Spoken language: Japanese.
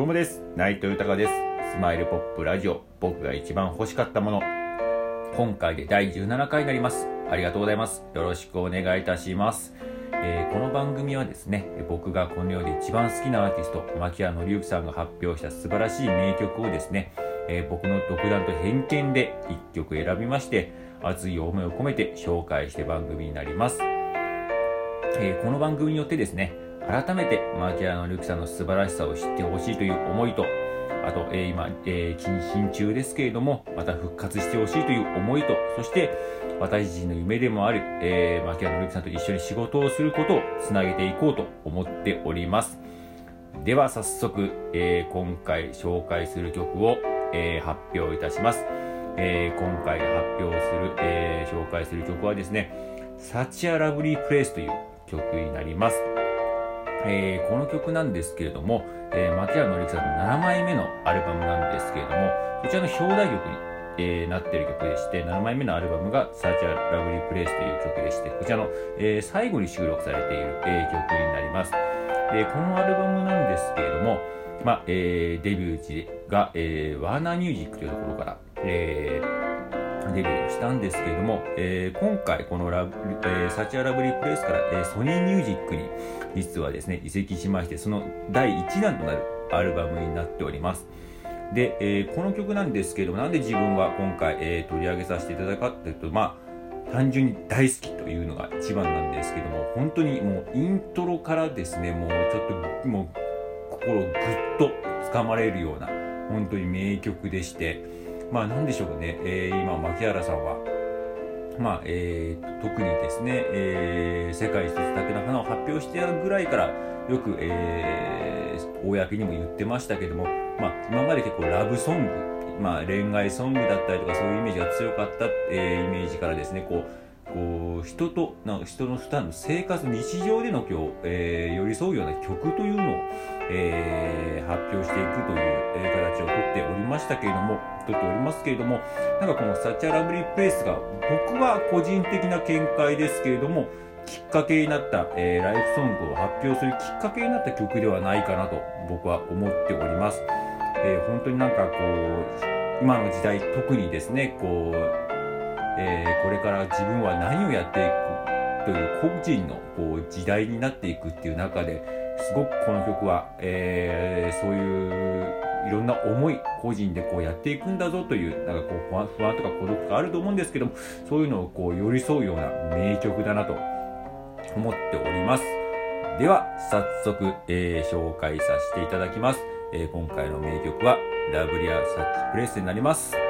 どうもです。内藤豊です。スマイルポップラジオ、僕が一番欲しかったもの。今回で第17回になります。ありがとうございます。よろしくお願いいたします。えーこの番組はですね、僕がこの世で一番好きなアーティスト、牧谷紀之さんが発表した素晴らしい名曲をですね、えー僕の独断と偏見で1曲選びまして、熱い思いを込めて紹介して番組になります。えーこの番組によってですね、改めて牧谷のりきさんの素晴らしさを知ってほしいという思いと、あと、えー今、えー謹慎中ですけれども、また復活してほしいという思いと、そして、私自身の夢でもある、えー、牧谷のりきさんと一緒に仕事をすることをつなげていこうと思っております。では早速、えー今回紹介する曲を、えー発表いたします。えー今回発表する、えー紹介する曲はですね、Such a Lovely Place という曲になります。えーこの曲なんですけれども、えー、牧原紀之さんの7枚目のアルバムなんですけれども、こちらの表題曲に、えーなっている曲でして、7枚目のアルバムが Such a Lovely Place という曲でして、こちらの、えー最後に収録されている、えー曲になります。で、このアルバムなんですけれども、まあ、えーデビュー時が、えーワーナーミュージックというところから、えーデビューをしたんですけれども、えー今回このラブ、えーサチアラブリープレイスから、えーソニーミュージックに実はですね、移籍しまして、その第1弾となるアルバムになっております。で、えーこの曲なんですけれども、なんで自分は今回、えー取り上げさせていただくかというと、まあ、単純に大好きというのが一番なんですけども、本当にもうイントロからですね、もうちょっと、もう心をぐっと掴まれるような、本当に名曲でして、まあなんでしょうかね、えー今、牧原さんは、まあえー特にですね、えー世界一つだけの花を発表してやるぐらいからよく、えー公にも言ってましたけども、まあ、今まで結構ラブソング、まあ、恋愛ソングだったりとかそういうイメージが強かった、えーイメージからですねこうこう人となんか人の普段の生活日常での今日、えー寄り添うような曲というのを、えー発表していくという、えー形をとっておりましたけれどもとっておりますけれどもなんかこの「サチャラブリープレイス」が僕は個人的な見解ですけれどもきっかけになった、えーライフソングを発表するきっかけになった曲ではないかなと僕は思っております。えー本当になんかこう今の時代特にですねこう、えーこれから自分は何をやっていくという個人のこう時代になっていくっていう中ですごくこの曲は、えーそういういろんな思い個人でこうやっていくんだぞというなんかこう不安不安とか孤独とかあると思うんですけどもそういうのをこう寄り添うような名曲だなと思っております。では早速、えー紹介させていただきます、えー今回の名曲はラブリア・サッチ・プレイスになります。